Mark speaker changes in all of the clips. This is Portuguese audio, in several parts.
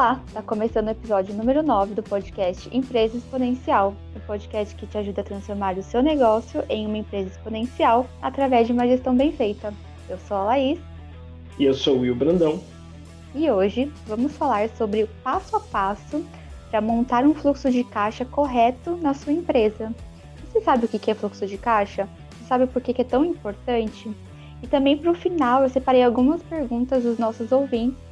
Speaker 1: Olá, está começando o episódio número 9 do podcast Empresa Exponencial, o podcast que te ajuda a transformar o seu negócio em uma empresa exponencial através de uma gestão bem feita. Eu sou a Laís.
Speaker 2: E eu sou o Will Brandão.
Speaker 1: E hoje vamos falar sobre o passo a passo para montar um fluxo de caixa correto na sua empresa. Você sabe o que é fluxo de caixa? Você sabe por que é tão importante? E também para o final eu separei algumas perguntas dos nossos ouvintes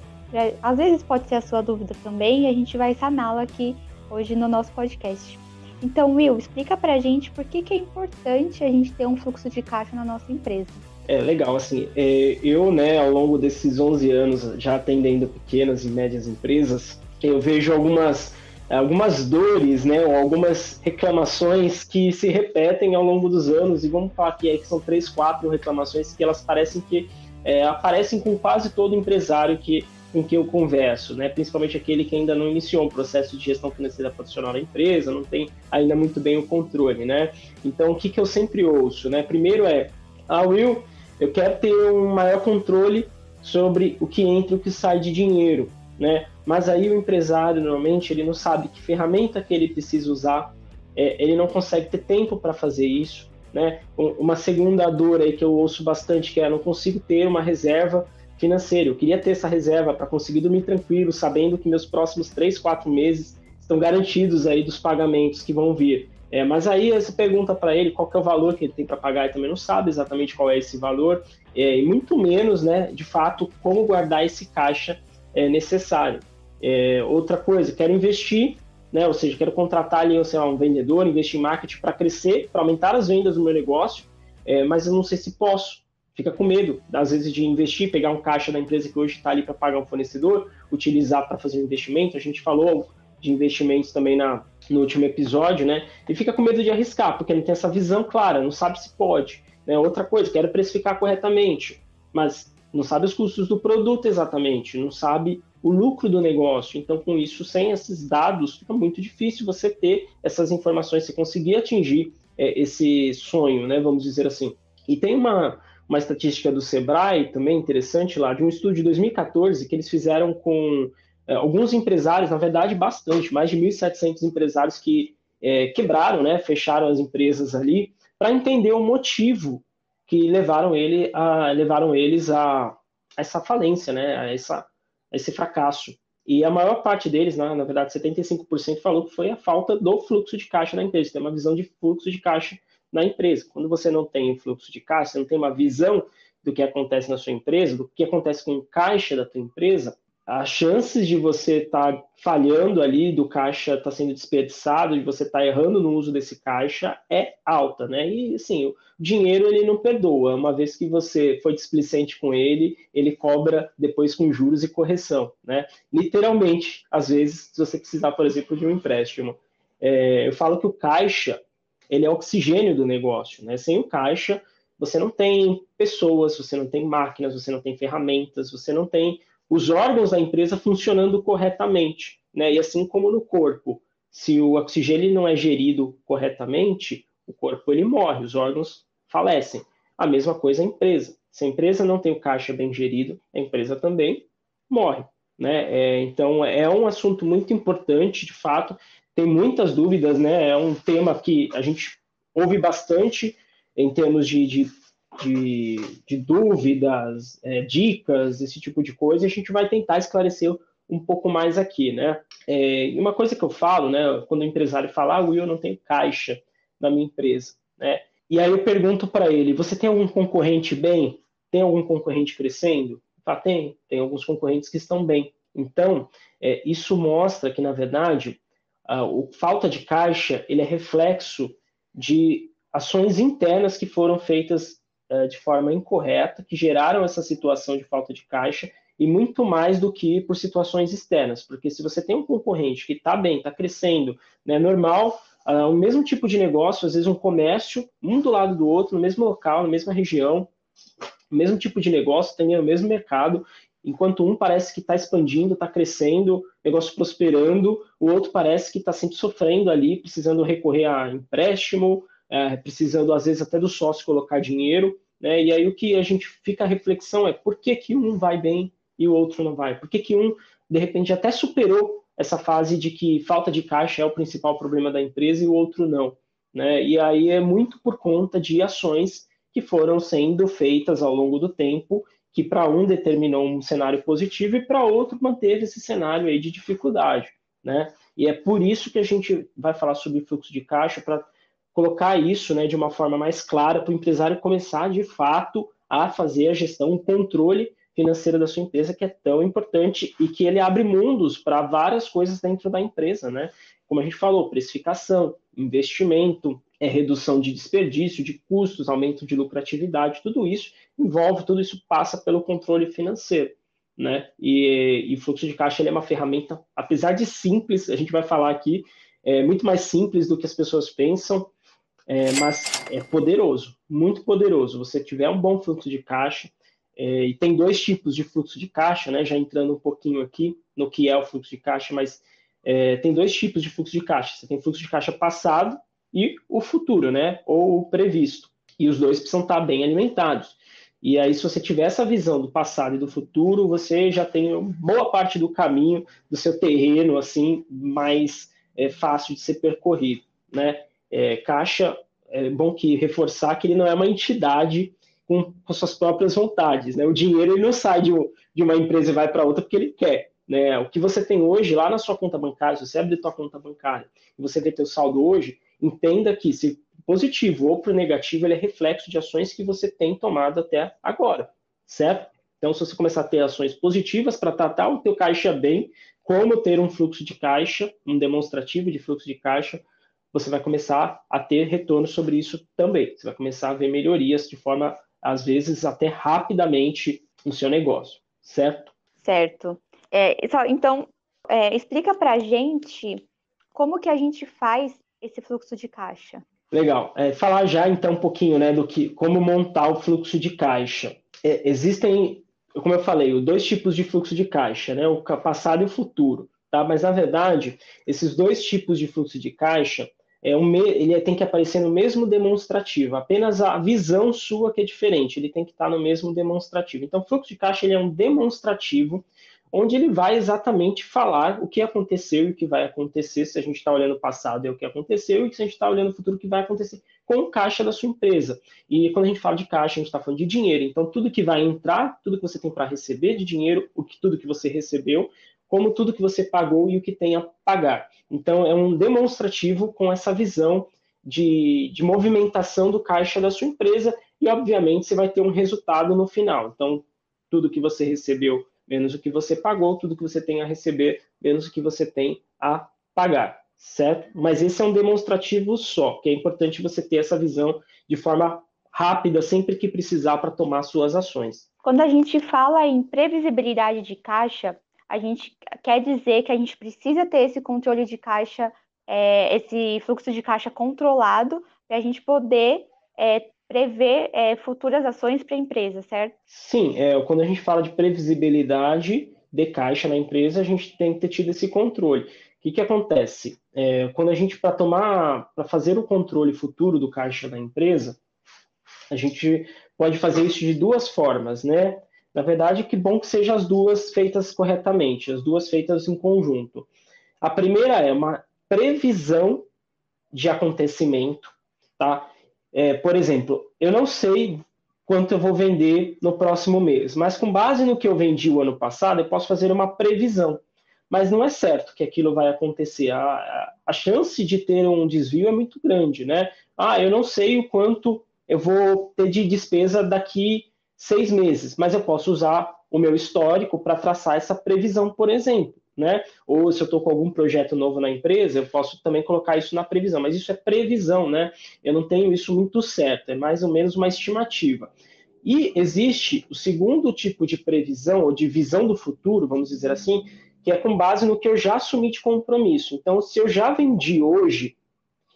Speaker 1: às vezes pode ser a sua dúvida também e a gente vai saná-la aqui hoje no nosso podcast. Então, Will, explica pra gente por que, que é importante a gente ter um fluxo de caixa na nossa empresa.
Speaker 2: É legal, assim, é, eu, né, ao longo desses 11 anos já atendendo pequenas e médias empresas, eu vejo algumas, algumas dores, né, ou algumas reclamações que se repetem ao longo dos anos, e vamos falar aqui é, que são três, quatro reclamações que elas parecem que é, aparecem com quase todo empresário que com quem eu converso, né? principalmente aquele que ainda não iniciou um processo de gestão financeira profissional na empresa, não tem ainda muito bem o controle. Né? Então, o que, que eu sempre ouço? Né? Primeiro é, ah, Will, eu quero ter um maior controle sobre o que entra e o que sai de dinheiro. Né? Mas aí o empresário, normalmente, ele não sabe que ferramenta que ele precisa usar, é, ele não consegue ter tempo para fazer isso. Né? Uma segunda dor aí que eu ouço bastante que é não consigo ter uma reserva financeiro. Eu queria ter essa reserva para conseguir dormir tranquilo, sabendo que meus próximos três, quatro meses estão garantidos aí dos pagamentos que vão vir. É, mas aí você pergunta para ele qual é o valor que ele tem para pagar e também não sabe exatamente qual é esse valor, é, e muito menos, né, de fato, como guardar esse caixa é, necessário. É, outra coisa, quero investir, né, ou seja, quero contratar ali sei lá, um vendedor, investir em marketing para crescer, para aumentar as vendas do meu negócio, é, mas eu não sei se posso fica com medo, às vezes, de investir, pegar um caixa da empresa que hoje está ali para pagar um fornecedor, utilizar para fazer um investimento. A gente falou de investimentos também na, no último episódio, né? E fica com medo de arriscar, porque não tem essa visão clara, não sabe se pode. Né? Outra coisa, quero precificar corretamente, mas não sabe os custos do produto exatamente, não sabe o lucro do negócio. Então, com isso, sem esses dados, fica muito difícil você ter essas informações, você conseguir atingir é, esse sonho, né? Vamos dizer assim. E tem uma, uma estatística do Sebrae também interessante lá, de um estudo de 2014 que eles fizeram com é, alguns empresários, na verdade bastante, mais de 1.700 empresários que é, quebraram, né, fecharam as empresas ali, para entender o motivo que levaram, ele a, levaram eles a, a essa falência, né, a, essa, a esse fracasso. E a maior parte deles, né, na verdade 75%, falou que foi a falta do fluxo de caixa na empresa, tem uma visão de fluxo de caixa na empresa. Quando você não tem fluxo de caixa, você não tem uma visão do que acontece na sua empresa, do que acontece com o caixa da tua empresa, as chances de você estar tá falhando ali, do caixa estar tá sendo desperdiçado, de você estar tá errando no uso desse caixa é alta, né? E assim, o dinheiro ele não perdoa. Uma vez que você foi displicente com ele, ele cobra depois com juros e correção, né? Literalmente, às vezes, se você precisar, por exemplo, de um empréstimo. É, eu falo que o caixa ele é oxigênio do negócio. Né? Sem o caixa, você não tem pessoas, você não tem máquinas, você não tem ferramentas, você não tem os órgãos da empresa funcionando corretamente. Né? E assim como no corpo, se o oxigênio não é gerido corretamente, o corpo ele morre, os órgãos falecem. A mesma coisa a empresa. Se a empresa não tem o caixa bem gerido, a empresa também morre. Né? É, então, é um assunto muito importante, de fato, tem muitas dúvidas, né? É um tema que a gente ouve bastante em termos de, de, de, de dúvidas, é, dicas, esse tipo de coisa, e a gente vai tentar esclarecer um pouco mais aqui, né? É, uma coisa que eu falo, né, quando o empresário fala, ah, Will, eu não tenho caixa na minha empresa, né? E aí eu pergunto para ele, você tem algum concorrente bem? Tem algum concorrente crescendo? Ah, tem, tem alguns concorrentes que estão bem. Então, é, isso mostra que, na verdade, Uh, o falta de caixa ele é reflexo de ações internas que foram feitas uh, de forma incorreta, que geraram essa situação de falta de caixa, e muito mais do que por situações externas, porque se você tem um concorrente que está bem, está crescendo, né, normal, uh, o mesmo tipo de negócio, às vezes um comércio, um do lado do outro, no mesmo local, na mesma região, o mesmo tipo de negócio, tem o mesmo mercado, Enquanto um parece que está expandindo, está crescendo, negócio prosperando, o outro parece que está sempre sofrendo ali, precisando recorrer a empréstimo, é, precisando às vezes até do sócio colocar dinheiro. Né? E aí o que a gente fica a reflexão é por que, que um vai bem e o outro não vai? Por que, que um de repente até superou essa fase de que falta de caixa é o principal problema da empresa e o outro não. Né? E aí é muito por conta de ações que foram sendo feitas ao longo do tempo, que para um determinou um cenário positivo e para outro manteve esse cenário aí de dificuldade. Né? E é por isso que a gente vai falar sobre fluxo de caixa, para colocar isso né, de uma forma mais clara para o empresário começar de fato a fazer a gestão, o controle financeiro da sua empresa, que é tão importante e que ele abre mundos para várias coisas dentro da empresa, né? Como a gente falou, precificação, investimento, é redução de desperdício, de custos, aumento de lucratividade, tudo isso envolve, tudo isso passa pelo controle financeiro, né? E, e fluxo de caixa é uma ferramenta, apesar de simples, a gente vai falar aqui, é muito mais simples do que as pessoas pensam, é, mas é poderoso, muito poderoso. Você tiver um bom fluxo de caixa, é, e tem dois tipos de fluxo de caixa, né? Já entrando um pouquinho aqui no que é o fluxo de caixa, mas é, tem dois tipos de fluxo de caixa. Você tem fluxo de caixa passado e o futuro, né? Ou o previsto. E os dois precisam estar bem alimentados. E aí, se você tiver essa visão do passado e do futuro, você já tem boa parte do caminho do seu terreno, assim, mais é, fácil de ser percorrido, né? É, caixa, é bom que reforçar que ele não é uma entidade com, com suas próprias vontades. Né? O dinheiro ele não sai de, de uma empresa e vai para outra porque ele quer. Né? O que você tem hoje lá na sua conta bancária, se você abrir sua conta bancária e você vê teu saldo hoje, entenda que se positivo ou para negativo, ele é reflexo de ações que você tem tomado até agora, certo? Então, se você começar a ter ações positivas para tratar o teu caixa bem, como ter um fluxo de caixa, um demonstrativo de fluxo de caixa, você vai começar a ter retorno sobre isso também. Você vai começar a ver melhorias de forma às vezes até rapidamente no seu negócio, certo?
Speaker 1: Certo. É, então, é, explica para gente como que a gente faz esse fluxo de caixa.
Speaker 2: Legal. É, falar já então um pouquinho, né, do que como montar o fluxo de caixa. É, existem, como eu falei, dois tipos de fluxo de caixa, né, o passado e o futuro, tá? Mas na verdade, esses dois tipos de fluxo de caixa é um, ele tem que aparecer no mesmo demonstrativo, apenas a visão sua que é diferente, ele tem que estar no mesmo demonstrativo. Então, fluxo de caixa ele é um demonstrativo onde ele vai exatamente falar o que aconteceu e o que vai acontecer, se a gente está olhando o passado é o que aconteceu, e se a gente está olhando o futuro, o que vai acontecer com o caixa da sua empresa. E quando a gente fala de caixa, a gente está falando de dinheiro. Então, tudo que vai entrar, tudo que você tem para receber de dinheiro, o que, tudo que você recebeu, como tudo que você pagou e o que tem a pagar. Então, é um demonstrativo com essa visão de, de movimentação do caixa da sua empresa e, obviamente, você vai ter um resultado no final. Então, tudo que você recebeu menos o que você pagou, tudo que você tem a receber menos o que você tem a pagar, certo? Mas esse é um demonstrativo só, que é importante você ter essa visão de forma rápida sempre que precisar para tomar suas ações.
Speaker 1: Quando a gente fala em previsibilidade de caixa, a gente quer dizer que a gente precisa ter esse controle de caixa, é, esse fluxo de caixa controlado, para a gente poder é, prever é, futuras ações para a empresa, certo?
Speaker 2: Sim, é, quando a gente fala de previsibilidade de caixa na empresa, a gente tem que ter tido esse controle. O que, que acontece? É, quando a gente, para tomar, para fazer o controle futuro do caixa da empresa, a gente pode fazer isso de duas formas, né? Na verdade, que bom que sejam as duas feitas corretamente, as duas feitas em conjunto. A primeira é uma previsão de acontecimento, tá? É, por exemplo, eu não sei quanto eu vou vender no próximo mês, mas com base no que eu vendi o ano passado, eu posso fazer uma previsão. Mas não é certo que aquilo vai acontecer. A, a, a chance de ter um desvio é muito grande, né? Ah, eu não sei o quanto eu vou ter de despesa daqui seis meses, mas eu posso usar o meu histórico para traçar essa previsão, por exemplo. Né? Ou se eu estou com algum projeto novo na empresa, eu posso também colocar isso na previsão, mas isso é previsão, né? Eu não tenho isso muito certo, é mais ou menos uma estimativa. E existe o segundo tipo de previsão, ou de visão do futuro, vamos dizer assim, que é com base no que eu já assumi de compromisso. Então, se eu já vendi hoje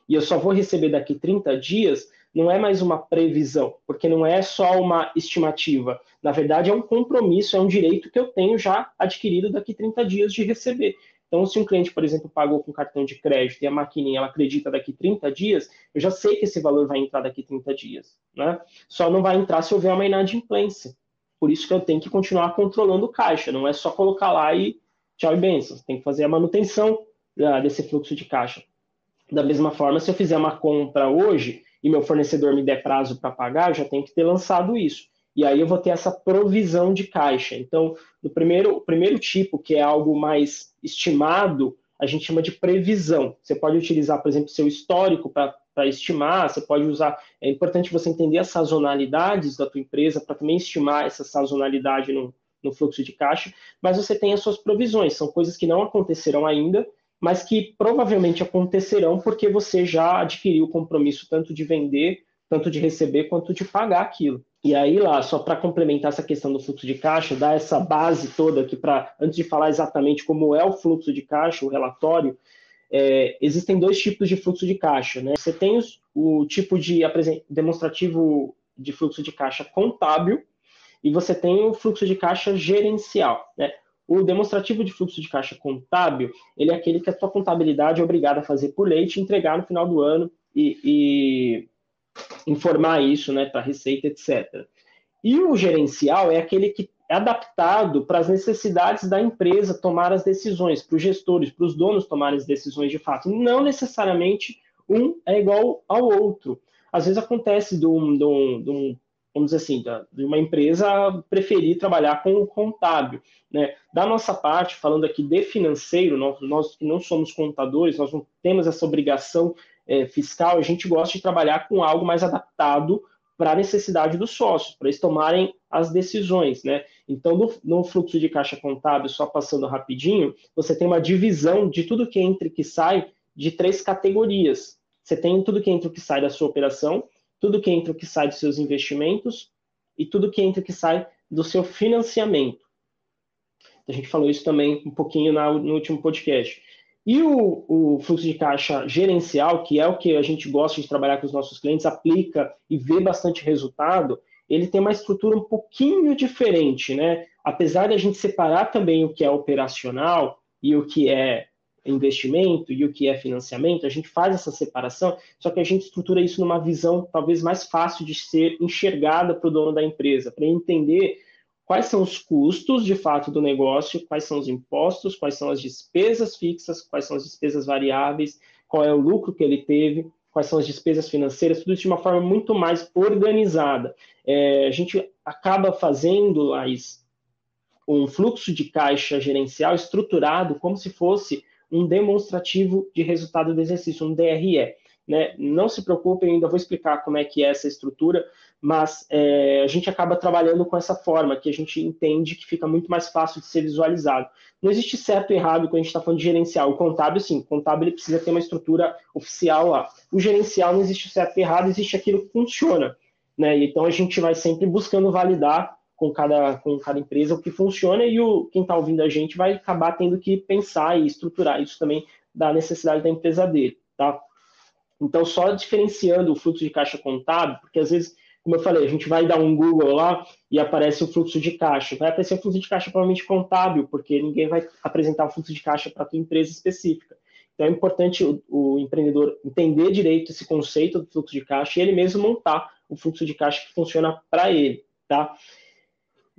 Speaker 2: e eu só vou receber daqui 30 dias, não é mais uma previsão, porque não é só uma estimativa. Na verdade, é um compromisso, é um direito que eu tenho já adquirido daqui 30 dias de receber. Então, se um cliente, por exemplo, pagou com cartão de crédito e a maquininha ela acredita daqui 30 dias, eu já sei que esse valor vai entrar daqui 30 dias. Né? Só não vai entrar se houver uma inadimplência. Por isso que eu tenho que continuar controlando o caixa, não é só colocar lá e, tchau e benção. Tem que fazer a manutenção uh, desse fluxo de caixa. Da mesma forma, se eu fizer uma compra hoje e meu fornecedor me der prazo para pagar, eu já tenho que ter lançado isso. E aí eu vou ter essa provisão de caixa. Então, no primeiro, o primeiro tipo, que é algo mais estimado, a gente chama de previsão. Você pode utilizar, por exemplo, seu histórico para estimar, você pode usar. É importante você entender as sazonalidades da tua empresa para também estimar essa sazonalidade no, no fluxo de caixa, mas você tem as suas provisões, são coisas que não aconteceram ainda, mas que provavelmente acontecerão porque você já adquiriu o compromisso tanto de vender, tanto de receber, quanto de pagar aquilo. E aí lá, só para complementar essa questão do fluxo de caixa, dar essa base toda aqui para, antes de falar exatamente como é o fluxo de caixa, o relatório, é, existem dois tipos de fluxo de caixa. Né? Você tem os, o tipo de demonstrativo de fluxo de caixa contábil, e você tem o fluxo de caixa gerencial. Né? O demonstrativo de fluxo de caixa contábil, ele é aquele que a tua contabilidade é obrigada a fazer por lei, te entregar no final do ano e, e informar isso né, para a Receita, etc. E o gerencial é aquele que é adaptado para as necessidades da empresa tomar as decisões, para os gestores, para os donos tomarem as decisões de fato. Não necessariamente um é igual ao outro. Às vezes acontece de um, de um, de um vamos dizer assim, de uma empresa preferir trabalhar com o contábil. Né? Da nossa parte, falando aqui de financeiro, nós, nós que não somos contadores, nós não temos essa obrigação é, fiscal, a gente gosta de trabalhar com algo mais adaptado para a necessidade dos sócios, para eles tomarem as decisões. Né? Então, no, no, fluxo de caixa contábil, só passando rapidinho, você tem uma divisão de tudo que entra e que sai de três categorias. Você tem tudo que entra e que sai da sua operação, tudo que entra que sai dos seus investimentos e tudo que entra que sai do seu financiamento. A gente falou isso também um pouquinho no último podcast. E o, o, fluxo de caixa gerencial, que é o que a gente gosta de trabalhar com os nossos clientes, aplica e vê bastante resultado, ele tem uma estrutura um pouquinho diferente, né? Apesar de a gente separar também o que é operacional e o que é investimento e o que é financiamento, a gente faz essa separação, só que a gente estrutura isso numa visão talvez mais fácil de ser enxergada para o dono da empresa, para entender quais são os custos de fato do negócio, quais são os impostos, quais são as despesas fixas, quais são as despesas variáveis, qual é o lucro que ele teve, quais são as despesas financeiras, tudo isso de uma forma muito mais organizada. É, a gente acaba fazendo, Laís, um fluxo de caixa gerencial estruturado como se fosse um demonstrativo de resultado do exercício, um DRE. Né? Não se preocupem, ainda vou explicar como é que é essa estrutura, mas é, a gente acaba trabalhando com essa forma, que a gente entende que fica muito mais fácil de ser visualizado. Não existe certo e errado quando a gente está falando de gerencial. O contábil, sim, o contábil ele precisa ter uma estrutura oficial lá. O gerencial não existe certo e errado, existe aquilo que funciona. Né? Então a gente vai sempre buscando validar com cada, com cada empresa o que funciona e o, quem está ouvindo a gente vai acabar tendo que pensar e estruturar isso também da necessidade da empresa dele, tá? Então, só diferenciando o fluxo de caixa contábil, porque às vezes, como eu falei, a gente vai dar um Google lá e aparece o fluxo de caixa. Vai aparecer o fluxo de caixa provavelmente contábil, porque ninguém vai apresentar o fluxo de caixa para a tua empresa específica. Então, é importante o, o, empreendedor entender direito esse conceito do fluxo de caixa e ele mesmo montar o fluxo de caixa que funciona para ele, tá?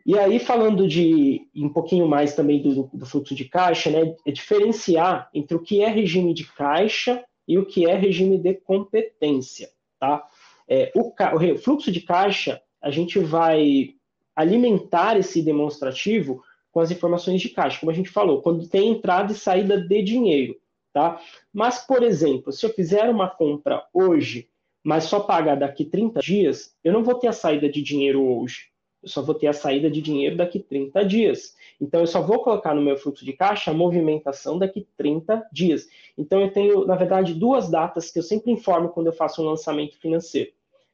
Speaker 2: E aí, falando de um pouquinho mais também do, do, fluxo de caixa, né, é diferenciar entre o que é regime de caixa e o que é regime de competência. Tá? É, o, o fluxo de caixa, a gente vai alimentar esse demonstrativo com as informações de caixa, como a gente falou, quando tem entrada e saída de dinheiro. Tá? Mas, por exemplo, se eu fizer uma compra hoje, mas só pagar daqui 30 dias, eu não vou ter a saída de dinheiro hoje eu só vou ter a saída de dinheiro daqui 30 dias. Então, eu só vou colocar no meu fluxo de caixa a movimentação daqui 30 dias. Então, eu tenho, na verdade, duas datas que eu sempre informo quando eu faço um lançamento financeiro.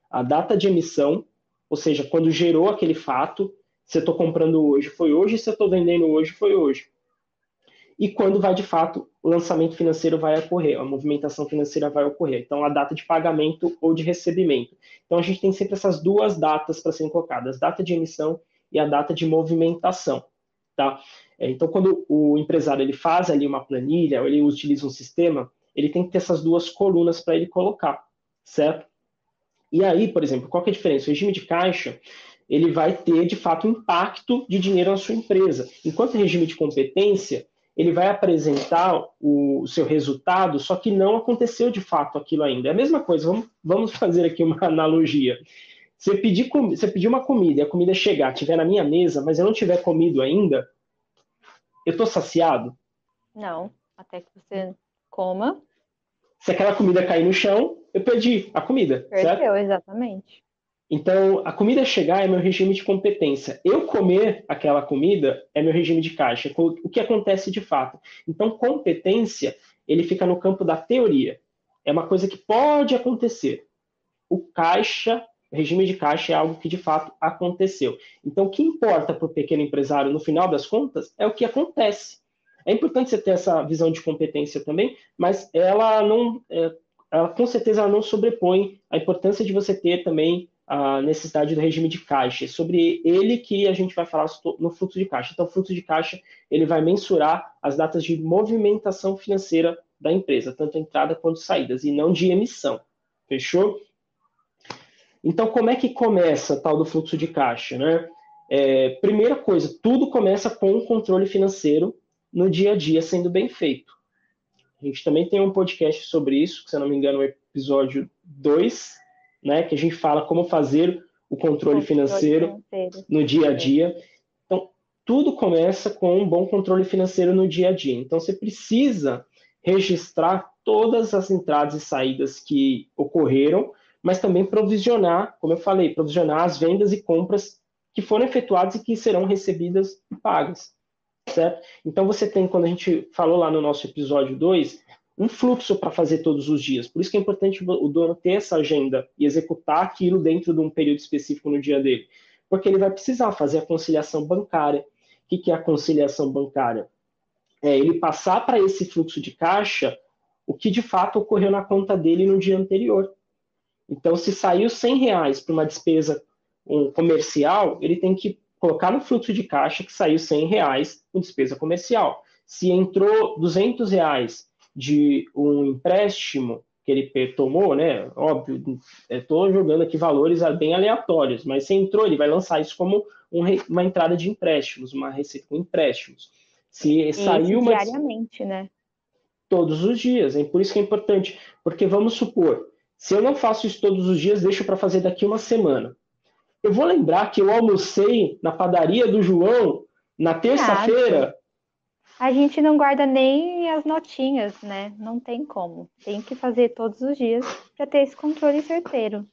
Speaker 2: A data de emissão, ou seja, quando gerou aquele fato, se eu estou comprando hoje, foi hoje, se eu estou vendendo hoje, foi hoje e quando vai de fato o lançamento financeiro vai ocorrer, a movimentação financeira vai ocorrer. Então, a data de pagamento ou de recebimento. Então, a gente tem sempre essas duas datas para serem colocadas, data de emissão e a data de movimentação. Tá? É, então, quando o empresário ele faz ali uma planilha, ou ele utiliza um sistema, ele tem que ter essas duas colunas para ele colocar, certo? E aí, por exemplo, qual que é a diferença? O regime de caixa, ele vai ter, de fato, impacto de dinheiro na sua empresa. Enquanto o regime de competência, ele vai apresentar o, seu resultado, só que não aconteceu de fato aquilo ainda. É a mesma coisa, vamos, vamos fazer aqui uma analogia. Você pedir, você pedir uma comida e a comida chegar, estiver na minha mesa, mas eu não tiver comido ainda, eu estou saciado?
Speaker 1: Não, até que você coma.
Speaker 2: Se aquela comida cair no chão, eu perdi a comida. Perdeu, certo?
Speaker 1: exatamente.
Speaker 2: Então, a comida chegar é meu regime de competência. Eu comer aquela comida é meu regime de caixa. O que acontece de fato. Então, competência, ele fica no campo da teoria. É uma coisa que pode acontecer. O caixa, regime de caixa é algo que de fato aconteceu. Então, o que importa para o pequeno empresário, no final das contas, é o que acontece. É importante você ter essa visão de competência também, mas ela não, é, ela com certeza ela não sobrepõe a importância de você ter também a necessidade do regime de caixa. É sobre ele que a gente vai falar no fluxo de caixa. Então, o fluxo de caixa ele vai mensurar as datas de movimentação financeira da empresa, tanto entrada quanto saídas, e não de emissão. Fechou? Então, como é que começa tal do fluxo de caixa? Né? É, primeira coisa, tudo começa com um controle financeiro no dia a dia sendo bem feito. A gente também tem um podcast sobre isso, se eu não me engano, o episódio 2, né, que a gente fala como fazer o controle, financeiro, financeiro no dia a dia. Então, tudo começa com um bom controle financeiro no dia a dia. Então, você precisa registrar todas as entradas e saídas que ocorreram, mas também provisionar, como eu falei, provisionar as vendas e compras que foram efetuadas e que serão recebidas e pagas. Certo? Então você tem, quando a gente falou lá no nosso episódio 2, um fluxo para fazer todos os dias. Por isso que é importante o dono ter essa agenda e executar aquilo dentro de um período específico no dia dele. Porque ele vai precisar fazer a conciliação bancária. O que é a conciliação bancária? É ele passar para esse fluxo de caixa o que de fato ocorreu na conta dele no dia anterior. Então, se saiu 100 reais para uma despesa um, comercial, ele tem que colocar no fluxo de caixa que saiu 100 reais com despesa comercial. Se entrou 200 reais de um empréstimo que ele tomou, né? Óbvio, estou jogando aqui valores bem aleatórios, mas se entrou, ele vai lançar isso como um, uma entrada de empréstimos, uma receita com empréstimos. Se e saiu
Speaker 1: uma... diariamente, né?
Speaker 2: Todos os dias, é por isso que é importante, porque vamos supor, se eu não faço isso todos os dias, deixo para fazer daqui uma semana. Eu vou lembrar que eu almocei na padaria do João na terça-feira
Speaker 1: a gente não guarda nem as notinhas, né? Não tem como. Tem que fazer todos os dias para ter esse controle certeiro.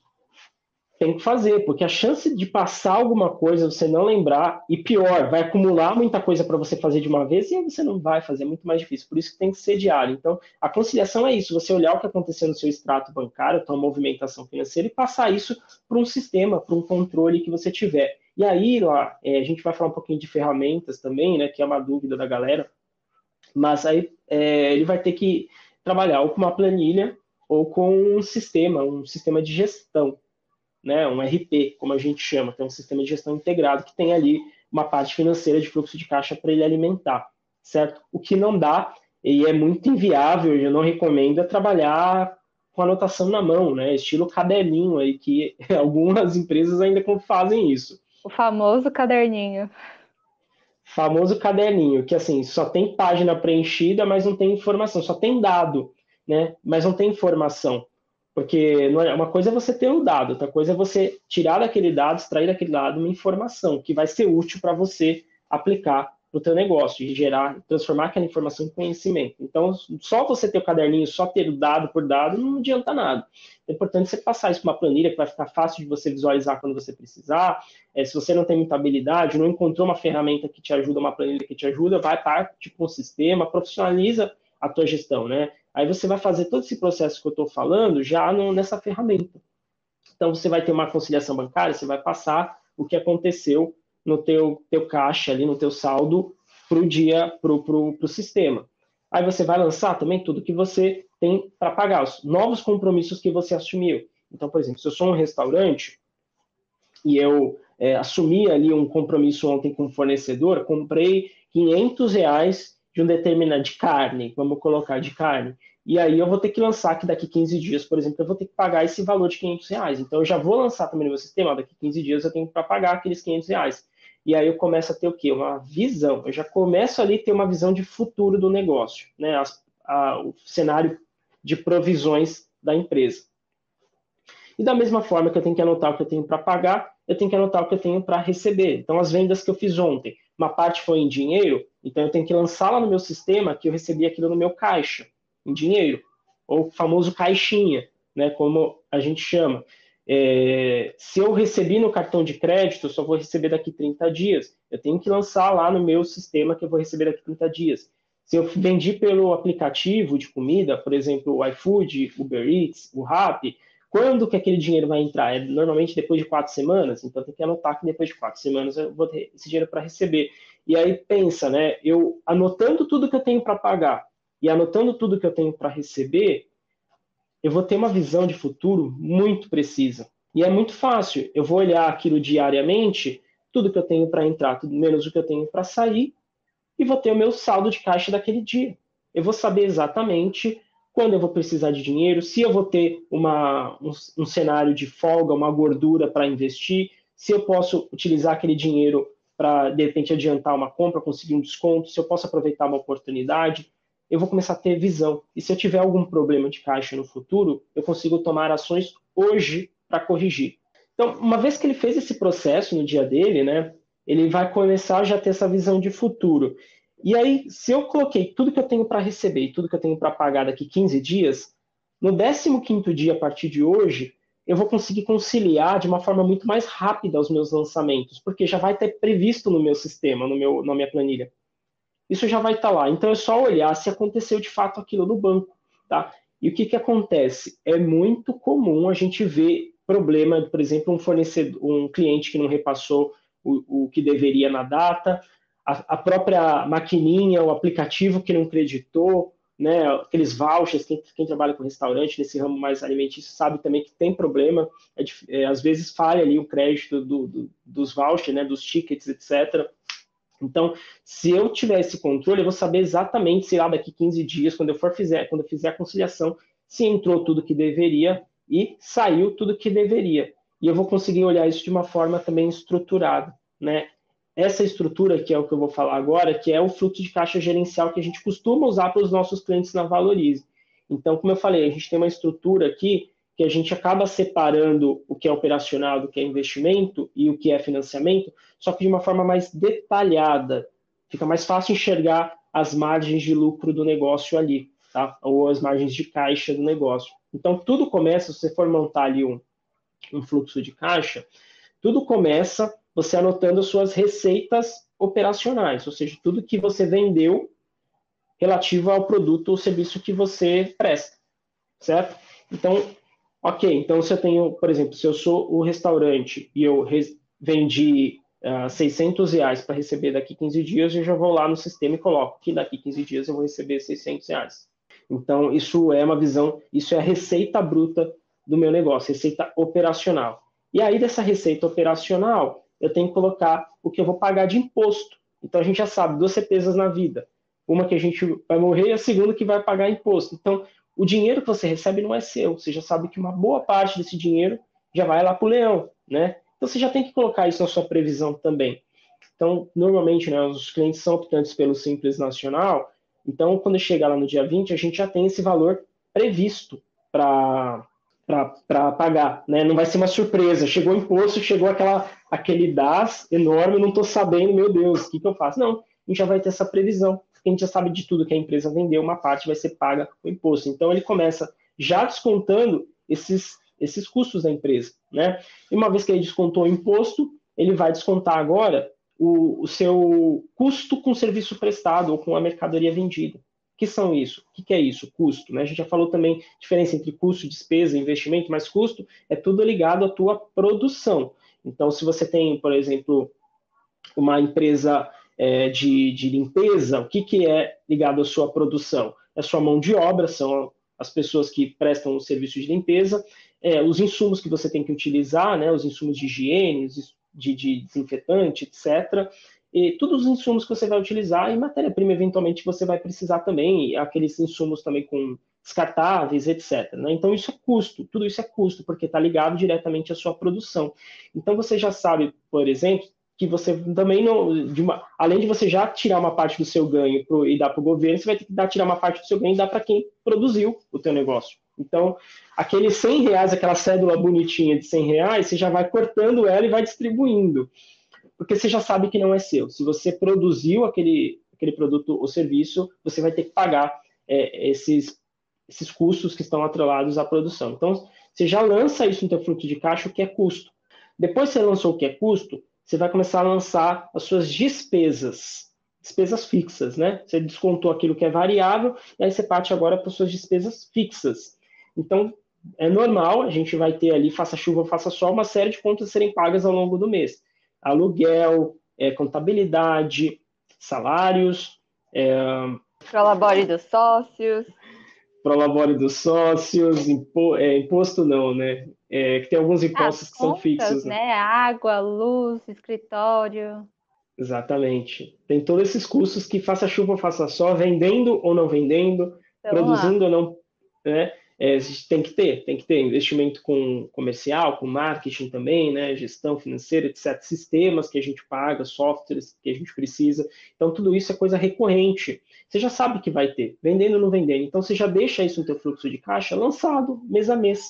Speaker 2: Tem que fazer, porque a chance de passar alguma coisa, você não lembrar, e pior, vai acumular muita coisa para você fazer de uma vez e aí você não vai fazer, é muito mais difícil. Por isso que tem que ser diário. Então, a conciliação é isso: você olhar o que aconteceu no seu extrato bancário, a tua movimentação financeira, e passar isso para um sistema, para um controle que você tiver. E aí, lá, é, a gente vai falar um pouquinho de ferramentas também, né? Que é uma dúvida da galera mas aí é, ele vai ter que trabalhar ou com uma planilha ou com um sistema, um sistema de gestão, né? um RP, como a gente chama, que é um sistema de gestão integrado que tem ali uma parte financeira de fluxo de caixa para ele alimentar, certo? O que não dá e é muito inviável, eu não recomendo, é trabalhar com anotação na mão, né? Estilo caderninho aí, que algumas empresas ainda fazem isso.
Speaker 1: O famoso caderninho
Speaker 2: famoso caderninho, que assim, só tem página preenchida, mas não tem informação, só tem dado, né? Mas não tem informação. Porque é, uma coisa é você ter o um dado, outra coisa é você tirar daquele dado, extrair daquele dado uma informação que vai ser útil para você aplicar para o teu negócio e gerar, transformar aquela informação em conhecimento. Então, só você ter o caderninho, só ter o dado por dado, não adianta nada. É importante você passar isso para uma planilha que vai ficar fácil de você visualizar quando você precisar. É, se você não tem muita habilidade, não encontrou uma ferramenta que te ajuda, uma planilha que te ajuda, vai para tipo um sistema, profissionaliza a tua gestão, né? Aí você vai fazer todo esse processo que eu estou falando já no, nessa ferramenta. Então você vai ter uma conciliação bancária, você vai passar o que aconteceu no teu, teu caixa ali, no teu saldo para o dia, para o sistema. Aí você vai lançar também tudo que você tem para pagar, os novos compromissos que você assumiu. Então, por exemplo, se eu sou um restaurante e eu é, assumi ali um compromisso ontem com o fornecedor, comprei 500 reais de um determinado de carne, vamos colocar de carne, e aí eu vou ter que lançar que daqui 15 dias, por exemplo, eu vou ter que pagar esse valor de 500 reais. Então eu já vou lançar também no meu sistema, daqui 15 dias eu tenho para pagar aqueles 500 reais. E aí eu começo a ter o quê? Uma visão. Eu já começo ali a ter uma visão de futuro do negócio, né? As, a, o cenário de provisões da empresa. E da mesma forma que eu tenho que anotar o que eu tenho para pagar, eu tenho que anotar o que eu tenho para receber. Então, as vendas que eu fiz ontem, uma parte foi em dinheiro, então eu tenho que lançar lá no meu sistema que eu recebi aquilo no meu caixa, em dinheiro, ou famoso caixinha, né, como a gente chama. É, se eu recebi no cartão de crédito, eu só vou receber daqui 30 dias. Eu tenho que lançar lá no meu sistema que eu vou receber daqui 30 dias. Se eu vendi pelo aplicativo de comida, por exemplo, o iFood, Uber Eats, o Rappi, quando que aquele dinheiro vai entrar? É normalmente depois de quatro semanas, então tem que anotar que depois de quatro semanas eu vou ter esse dinheiro para receber. E aí pensa, né? Eu anotando tudo que eu tenho para pagar e anotando tudo que eu tenho para receber, eu vou ter uma visão de futuro muito precisa. E é muito fácil. Eu vou olhar aquilo diariamente, tudo que eu tenho para entrar, tudo menos o que eu tenho para sair, e vou ter o meu saldo de caixa daquele dia. Eu vou saber exatamente quando eu vou precisar de dinheiro, se eu vou ter uma, um, um cenário de folga, uma gordura para investir, se eu posso utilizar aquele dinheiro para, de repente, adiantar uma compra, conseguir um desconto, se eu posso aproveitar uma oportunidade eu vou começar a ter visão. E se eu tiver algum problema de caixa no futuro, eu consigo tomar ações hoje para corrigir. Então, uma vez que ele fez esse processo no dia dele, né, ele vai começar a já ter essa visão de futuro. E aí, se eu coloquei tudo que eu tenho para receber e tudo que eu tenho para pagar daqui 15 dias, no 15 dia a partir de hoje, eu vou conseguir conciliar de uma forma muito mais rápida os meus lançamentos, porque já vai ter previsto no meu sistema, no meu, na minha planilha isso já vai estar tá lá. Então é só olhar se aconteceu de fato aquilo no banco, tá? E o que, que acontece? É muito comum a gente ver problema, por exemplo, um fornecedor, um cliente que não repassou o, o que deveria na data, a, a, própria maquininha, o aplicativo que não creditou, né? Aqueles vouchers, quem, quem trabalha com restaurante nesse ramo mais alimentício sabe também que tem problema. É, é, às vezes falha ali o crédito do, do, dos vouchers, né? Dos tickets, etc. Então, se eu tiver esse controle, eu vou saber exatamente se lá daqui 15 dias, quando eu for fizer, quando eu fizer a conciliação, se entrou tudo que deveria e saiu tudo que deveria. E eu vou conseguir olhar isso de uma forma também estruturada, né? Essa estrutura, que é o que eu vou falar agora, que é o fluxo de caixa gerencial que a gente costuma usar para os nossos clientes na Valorize. Então, como eu falei, a gente tem uma estrutura aqui que a gente acaba separando o que é operacional do que é investimento e o que é financiamento, só que de uma forma mais detalhada. Fica mais fácil enxergar as margens de lucro do negócio ali, tá? ou as margens de caixa do negócio. Então, tudo começa, se você for montar ali um, um fluxo de caixa, tudo começa você anotando as suas receitas operacionais, ou seja, tudo que você vendeu relativo ao produto ou serviço que você presta, certo? Então, Ok, então se eu tenho, por exemplo, se eu sou o restaurante e eu vendi uh, ah, 600 reais para receber daqui 15 dias, eu já vou lá no sistema e coloco que daqui 15 dias eu vou receber 600 reais. Então, isso é uma visão, isso é a receita bruta do meu negócio, receita operacional. E aí, dessa receita operacional, eu tenho que colocar o que eu vou pagar de imposto. Então, a gente já sabe duas certezas na vida. Uma que a gente vai morrer e a segunda que vai pagar imposto. Então, o dinheiro que você recebe não é seu. Você já sabe que uma boa parte desse dinheiro já vai lá para o leão, né? Então você já tem que colocar isso na sua previsão também. Então, normalmente, né, os clientes são optantes pelo Simples Nacional. Então, quando chegar lá no dia 20, a gente já tem esse valor previsto para pagar, né? Não vai ser uma surpresa. Chegou o imposto, chegou aquela aquele DAS enorme, não estou sabendo, meu Deus, o que, que eu faço? Não, a gente já vai ter essa previsão a gente já sabe de tudo que a empresa vendeu, uma parte vai ser paga o imposto. Então ele começa já descontando esses, esses custos da empresa. Né? E uma vez que ele descontou o imposto, ele vai descontar agora o, o seu custo com o serviço prestado ou com a mercadoria vendida. O que são isso? O que é isso? Custo. Né? A gente já falou também diferença entre custo, despesa, investimento, mas custo é tudo ligado à tua produção. Então, se você tem, por exemplo, uma empresa é, de, de, limpeza, o que, que é ligado à sua produção? É sua mão de obra, são as pessoas que prestam o serviço de limpeza, é, os insumos que você tem que utilizar, né, os insumos de higiene, de, de desinfetante, etc. E todos os insumos que você vai utilizar e matéria-prima, eventualmente, você vai precisar também, aqueles insumos também com descartáveis, etc. Né? Então, isso é custo, tudo isso é custo, porque está ligado diretamente à sua produção. Então, você já sabe, por exemplo, que você também não. De uma, além de você já tirar uma parte do seu ganho pro, e dar para o governo, você vai ter que dar, tirar uma parte do seu ganho e dar para quem produziu o teu negócio. Então, aqueles 100 reais, aquela cédula bonitinha de 100 reais, você já vai cortando ela e vai distribuindo. Porque você já sabe que não é seu. Se você produziu aquele, aquele produto ou serviço, você vai ter que pagar é, esses, esses custos que estão atrelados à produção. Então, você já lança isso no teu fluxo de caixa, o que é custo. Depois que você lançou o que é custo, você vai começar a lançar as suas despesas, despesas fixas, né? Você descontou aquilo que é variável, e aí você parte agora para as suas despesas fixas. Então, é normal, a gente vai ter ali, faça chuva, faça sol, uma série de contas serem pagas ao longo do mês. Aluguel, é, contabilidade, salários. É...
Speaker 1: Prolabore dos sócios.
Speaker 2: Prolabore dos sócios, impo... é, imposto não, né? É, que tem alguns impostos que são fixos.
Speaker 1: Né? né? Água, luz, escritório.
Speaker 2: Exatamente. Tem todos esses custos que faça chuva ou faça sol, vendendo ou não vendendo, então, produzindo ou não. Né? É, tem que ter, tem que ter investimento com comercial, com marketing também, né? Gestão financeira, etc. Sistemas que a gente paga, softwares que a gente precisa. Então, tudo isso é coisa recorrente. Você já sabe que vai ter, vendendo ou não vendendo. Então, você já deixa isso no teu fluxo de caixa lançado mês a mês.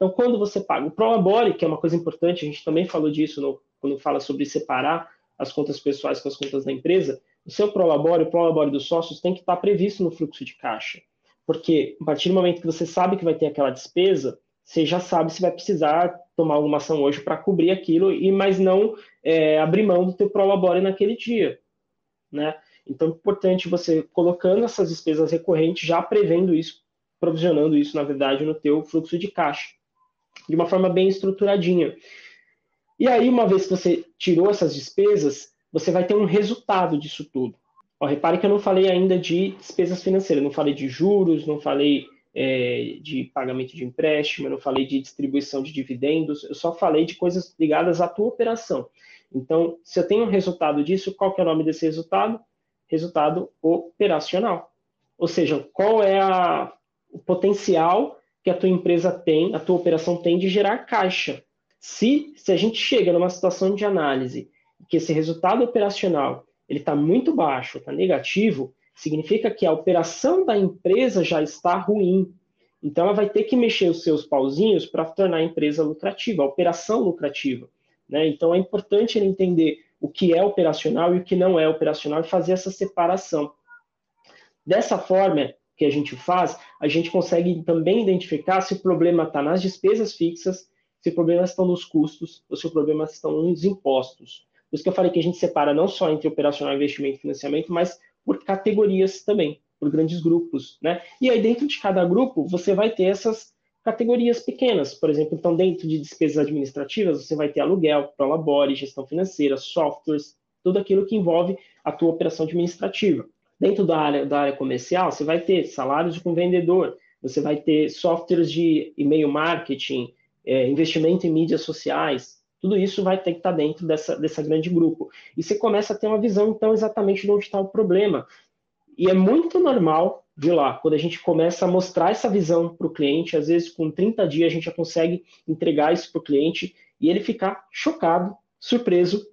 Speaker 2: Então, quando você paga o Prolabore, que é uma coisa importante, a gente também falou disso no, quando fala sobre separar as contas pessoais com as contas da empresa, o seu Prolabore, o Prolabore dos sócios tem que estar previsto no fluxo de caixa. Porque a partir do momento que você sabe que vai ter aquela despesa, você já sabe se vai precisar tomar alguma ação hoje para cobrir aquilo, e mas não é, abrir mão do teu Prolabore naquele dia. Né? Então é importante você colocando essas despesas recorrentes, já prevendo isso, provisionando isso, na verdade, no teu fluxo de caixa de uma forma bem estruturadinha. E aí, uma vez que você tirou essas despesas, você vai ter um resultado disso tudo. Ó, repare que eu não falei ainda de despesas financeiras, não falei de juros, não falei é, de pagamento de empréstimo, não falei de distribuição de dividendos, eu só falei de coisas ligadas à tua operação. Então, se eu tenho um resultado disso, qual que é o nome desse resultado? Resultado operacional. Ou seja, qual é a, o potencial que a tua empresa tem, a tua operação tem de gerar caixa. Se, se a gente chega numa situação de análise que esse resultado operacional ele está muito baixo, está negativo, significa que a operação da empresa já está ruim. Então ela vai ter que mexer os seus pauzinhos para tornar a empresa lucrativa, a operação lucrativa. Né? Então é importante ele entender o que é operacional e o que não é operacional e fazer essa separação. Dessa forma, que a gente faz, a gente consegue também identificar se o problema está nas despesas fixas, se o problema estão nos custos ou se o problema estão nos impostos. Por isso que eu falei que a gente separa não só entre operacional, investimento e financiamento, mas por categorias também, por grandes grupos, né? E aí dentro de cada grupo você vai ter essas categorias pequenas, por exemplo, então dentro de despesas administrativas você vai ter aluguel, prolabore, gestão financeira, softwares, tudo aquilo que envolve a tua operação administrativa. Dentro da área, da área comercial, você vai ter salários com vendedor, você vai ter softwares de e-mail marketing, é, investimento em mídias sociais, tudo isso vai ter que estar dentro dessa, dessa grande grupo. E você começa a ter uma visão, então, exatamente de onde está o problema. E é muito normal, de lá, quando a gente começa a mostrar essa visão para o cliente, às vezes com 30 dias a gente já consegue entregar isso para o cliente e ele ficar chocado, surpreso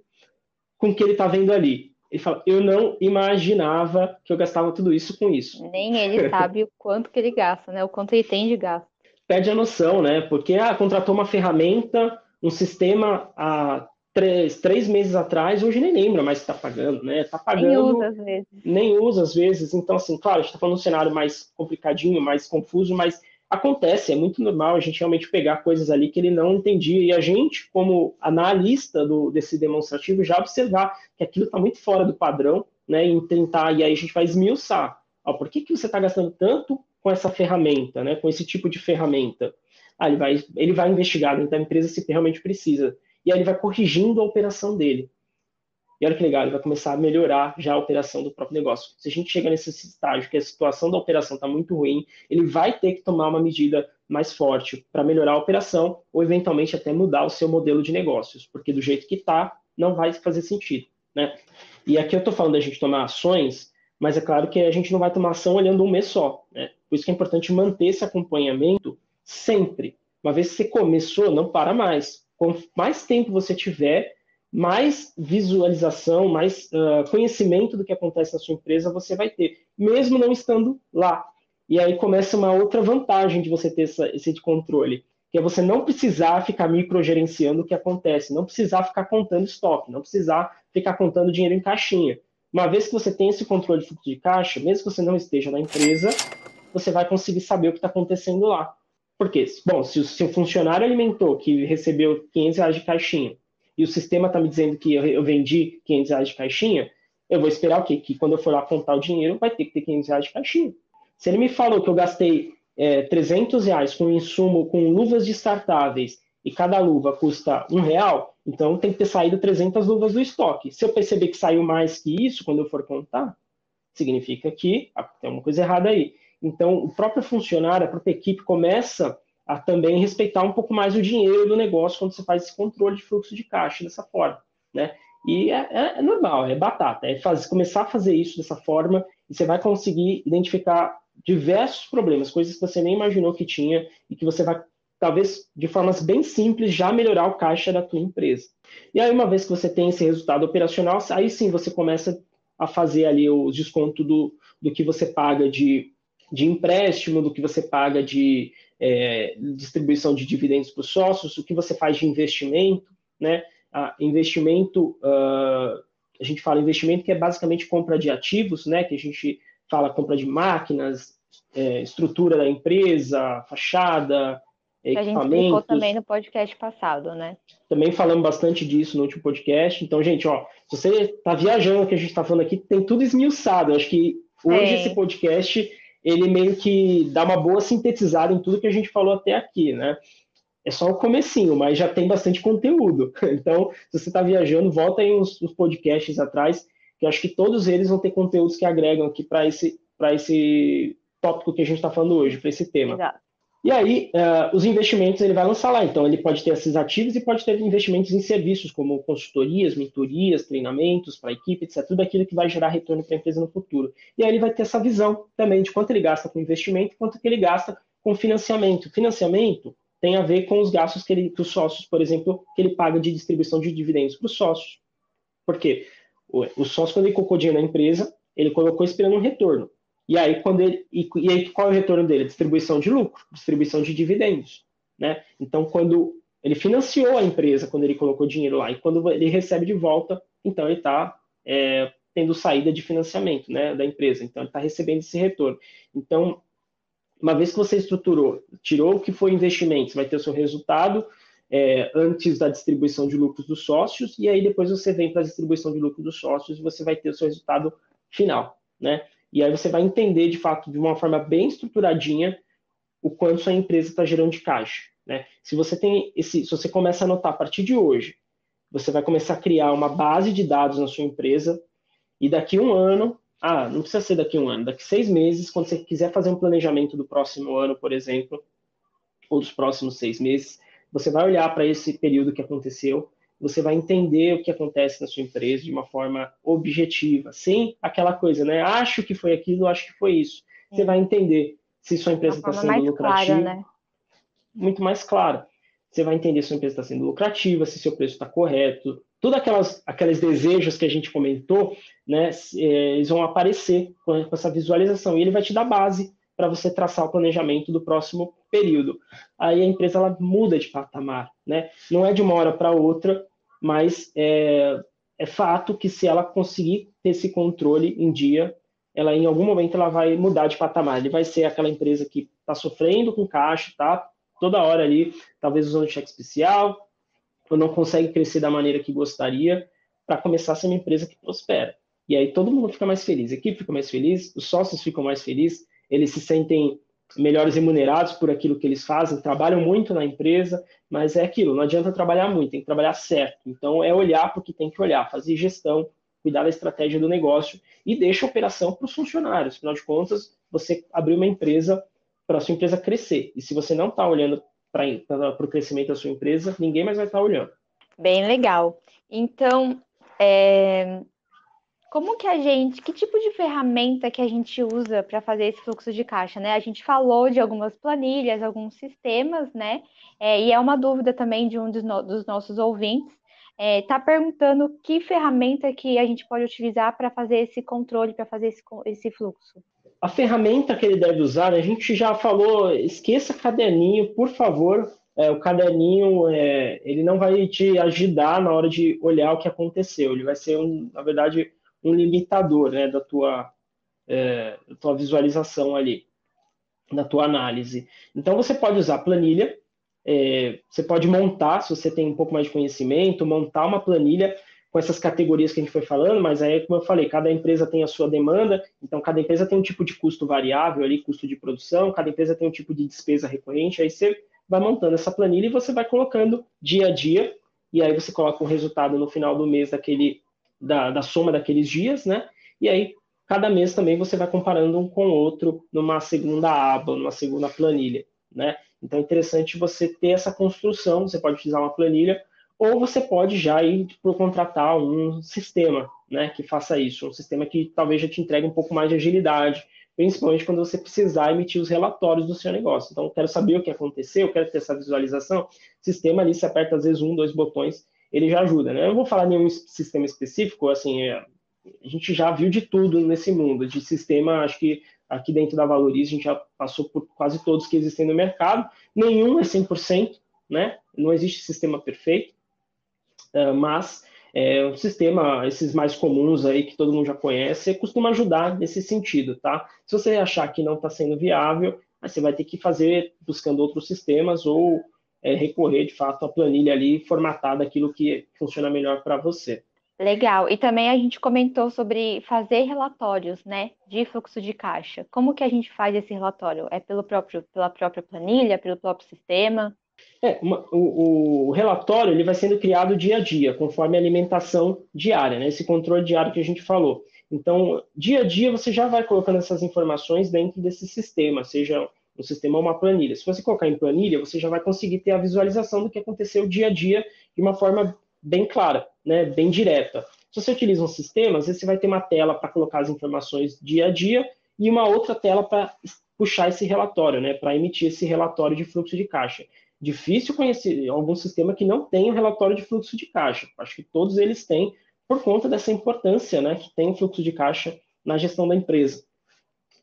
Speaker 2: com o que ele está vendo ali. Ele fala, eu não imaginava que eu gastava tudo isso com isso.
Speaker 1: Nem ele sabe o quanto que ele gasta, né? O quanto ele tem de gasto.
Speaker 2: Perde a noção, né? Porque ah, contratou uma ferramenta, um sistema há três, três meses atrás, hoje nem lembra mais que está pagando, né? Está pagando. Nem
Speaker 1: usa às vezes.
Speaker 2: Nem usa às vezes. Então, assim, claro, a gente está falando de um cenário mais complicadinho, mais confuso, mas acontece, é muito normal a gente realmente pegar coisas ali que ele não entendia e a gente, como analista do, desse demonstrativo, já observar que aquilo está muito fora do padrão, né, e tentar, e aí a gente vai esmiuçar, ó, por que, que você está gastando tanto com essa ferramenta, né, com esse tipo de ferramenta? Ah, ele vai, ele vai investigar dentro da empresa se realmente precisa, e aí ele vai corrigindo a operação dele. E olha que legal, ele vai começar a melhorar já a operação do próprio negócio. Se a gente chega nesse estágio que a situação da operação está muito ruim, ele vai ter que tomar uma medida mais forte para melhorar a operação ou eventualmente até mudar o seu modelo de negócios, porque do jeito que está, não vai fazer sentido. Né? E aqui eu estou falando da gente tomar ações, mas é claro que a gente não vai tomar ação olhando um mês só. Né? Por isso que é importante manter esse acompanhamento sempre. Uma vez que você começou, não para mais. Quanto mais tempo você tiver, mais visualização, mais uh, conhecimento do que acontece na sua empresa você vai ter, mesmo não estando lá. E aí começa uma outra vantagem de você ter essa, esse controle, que é você não precisar ficar microgerenciando o que acontece, não precisar ficar contando estoque, não precisar ficar contando dinheiro em caixinha. Uma vez que você tem esse controle de fluxo de caixa, mesmo que você não esteja na empresa, você vai conseguir saber o que está acontecendo lá. Por quê? Bom, se o seu funcionário alimentou que recebeu 500 reais de caixinha e o sistema está me dizendo que eu vendi 500 reais de caixinha, eu vou esperar o quê? Que quando eu for lá contar o dinheiro, vai ter que ter 500 reais de caixinha. Se ele me falou que eu gastei é, 300 reais com insumo, com luvas descartáveis, e cada luva custa um real, então tem que ter saído 300 luvas do estoque. Se eu perceber que saiu mais que isso quando eu for contar, significa que tem uma coisa errada aí. Então, o próprio funcionário, a própria equipe começa a também respeitar um pouco mais o dinheiro do negócio quando você faz esse controle de fluxo de caixa dessa forma, né? E é, é, é normal, é batata, é fazer, começar a fazer isso dessa forma e você vai conseguir identificar diversos problemas, coisas que você nem imaginou que tinha e que você vai, talvez, de formas bem simples, já melhorar o caixa da tua empresa. E aí, uma vez que você tem esse resultado operacional, aí sim você começa a fazer ali o desconto do, do que você paga de, de empréstimo, do que você paga de é, distribuição de dividendos para os sócios, o que você faz de investimento, né? A investimento, uh, a gente fala investimento que é basicamente compra de ativos, né? Que a gente fala compra de máquinas, é, estrutura da empresa, fachada,
Speaker 1: que equipamentos. A gente explicou também no podcast passado, né?
Speaker 2: Também falamos bastante disso no último podcast. Então, gente, ó, se você está viajando o que a gente está falando aqui, tem tudo esmiuçado. Eu acho que hoje esse podcast ele meio que dá uma boa sintetizada em tudo que a gente falou até aqui, né? É só o comecinho, mas já tem bastante conteúdo. Então, se você está viajando, volta aí uns, uns podcasts atrás que acho que todos eles vão ter conteúdos que agregam aqui para esse, esse tópico que a gente está falando hoje, para esse tema. Exato. E aí, uh, os investimentos ele vai lançar lá. Então, ele pode ter esses ativos e pode ter investimentos em serviços, como consultorias, mentorias, treinamentos para a equipe, etc. Tudo aquilo que vai gerar retorno para a empresa no futuro. E aí, ele vai ter essa visão também de quanto ele gasta com investimento e quanto que ele gasta com financiamento. Financiamento tem a ver com os gastos que, ele, que os sócios, por exemplo, que ele paga de distribuição de dividendos para os sócios. Por quê? O, o sócio, quando ele colocou dinheiro na empresa, ele colocou esperando um retorno. E aí, quando ele, e, e aí, qual é o retorno dele? Distribuição de lucro, distribuição de dividendos. Né? Então, quando ele financiou a empresa, quando ele colocou dinheiro lá, e quando ele recebe de volta, então ele está é, tendo saída de financiamento né, da empresa. Então, ele está recebendo esse retorno. Então, uma vez que você estruturou, tirou o que foi investimento, você vai ter o seu resultado é, antes da distribuição de lucros dos sócios, e aí depois você vem para a distribuição de lucros dos sócios e você vai ter o seu resultado final, né? E aí você vai entender, de fato, de uma forma bem estruturadinha, o quanto sua empresa está gerando de caixa, né? Se você tem esse, se você começa a anotar a partir de hoje, você vai começar a criar uma base de dados na sua empresa, e daqui um ano, ah, não precisa ser daqui um ano, daqui seis meses, quando você quiser fazer um planejamento do próximo ano, por exemplo, ou dos próximos seis meses, você vai olhar para esse período que aconteceu, você vai entender o que acontece na sua empresa de uma forma objetiva, sem aquela coisa, né? Acho que foi aquilo, acho que foi isso. Você vai entender se sua empresa está sendo lucrativa. Clara, né? Muito mais claro. Você vai entender se sua empresa está sendo lucrativa, se seu preço está correto. Todos aquelas, aqueles desejos que a gente comentou, né? É, eles vão aparecer com essa visualização e ele vai te dar base para você traçar o planejamento do próximo período. Aí a empresa ela muda de patamar, né? Não é de uma hora para outra, mas é, é fato que se ela conseguir ter esse controle em dia, ela em algum momento ela vai mudar de patamar. Ele vai ser aquela empresa que está sofrendo com caixa, tá? Toda hora ali, talvez usando cheque especial, ou não consegue crescer da maneira que gostaria, para começar a ser uma empresa que prospera. E aí todo mundo fica mais feliz, a equipe fica mais feliz, os sócios ficam mais felizes, eles se sentem melhores remunerados por aquilo que eles fazem, trabalham muito na empresa, mas é aquilo, não adianta trabalhar muito, tem que trabalhar certo. Então é olhar para o que tem que olhar, fazer gestão, cuidar da estratégia do negócio e deixa a operação para os funcionários. Afinal de contas, você abriu uma empresa para a sua empresa crescer. E se você não está olhando para o crescimento da sua empresa, ninguém mais vai estar tá olhando.
Speaker 1: Bem legal. Então, é, como que a gente, que tipo de ferramenta que a gente usa para fazer esse fluxo de caixa, né? A gente falou de algumas planilhas, alguns sistemas, né? É, e é uma dúvida também de um dos, no, dos nossos ouvintes. está é, perguntando que ferramenta que a gente pode utilizar para fazer esse controle, para fazer esse, esse fluxo.
Speaker 2: A ferramenta que ele deve usar, a gente já falou, esqueça caderninho, por favor. É, o caderninho, é, ele não vai te ajudar na hora de olhar o que aconteceu. Ele vai ser, um, na verdade, um limitador né, da, tua, é, da tua visualização ali, da tua análise. Então, você pode usar planilha, é, você pode montar, se você tem um pouco mais de conhecimento, montar uma planilha com essas categorias que a gente foi falando, mas aí, como eu falei, cada empresa tem a sua demanda, então cada empresa tem um tipo de custo variável ali, custo de produção, cada empresa tem um tipo de despesa recorrente, aí você vai montando essa planilha e você vai colocando dia a dia, e aí você coloca o resultado no final do mês daquele, da, da soma daqueles dias, né? E aí, cada mês também você vai comparando um com o outro numa segunda aba, numa segunda planilha, né? Então é interessante você ter essa construção, você pode utilizar uma planilha, ou você pode já ir por contratar um sistema né, que faça isso, um sistema que talvez já te entregue um pouco mais de agilidade, principalmente quando você precisar emitir os relatórios do seu negócio. Então, quero saber o que aconteceu, quero ter essa visualização. Sistema ali, você aperta às vezes um, dois botões, ele já ajuda. Né? Eu não vou falar nenhum sistema específico, assim, é, a gente já viu de tudo nesse mundo, de sistema, acho que aqui dentro da Valorize, a gente já passou por quase todos que existem no mercado. Nenhum é 100%, né? Não existe sistema perfeito, uh, mas é, o sistema, esses mais comuns aí que todo mundo já conhece, costuma ajudar nesse sentido, tá? Se você achar que não está sendo viável, aí você vai ter que fazer buscando outros sistemas ou é, recorrer de fato à planilha ali formatada aquilo que funciona melhor para você.
Speaker 1: Legal. E também a gente comentou sobre fazer relatórios, né, de fluxo de caixa. Como que a gente faz esse relatório? É pelo próprio, pela própria planilha, pelo próprio sistema?
Speaker 2: É, uma, o, o, relatório ele vai sendo criado dia a dia, conforme a alimentação diária, né, esse controle diário que a gente falou. Então, dia a dia você já vai colocando essas informações dentro desse sistema, seja um sistema ou uma planilha. Se você colocar em planilha, você já vai conseguir ter a visualização do que aconteceu dia a dia de uma forma bem clara, né, bem direta. Se você utiliza um sistema, às vezes você vai ter uma tela para colocar as informações dia a dia e uma outra tela para puxar esse relatório, né, para emitir esse relatório de fluxo de caixa. Difícil conhecer algum sistema que não tenha um relatório de fluxo de caixa. Acho que todos eles têm por conta dessa importância, né, que tem o fluxo de caixa na gestão da empresa.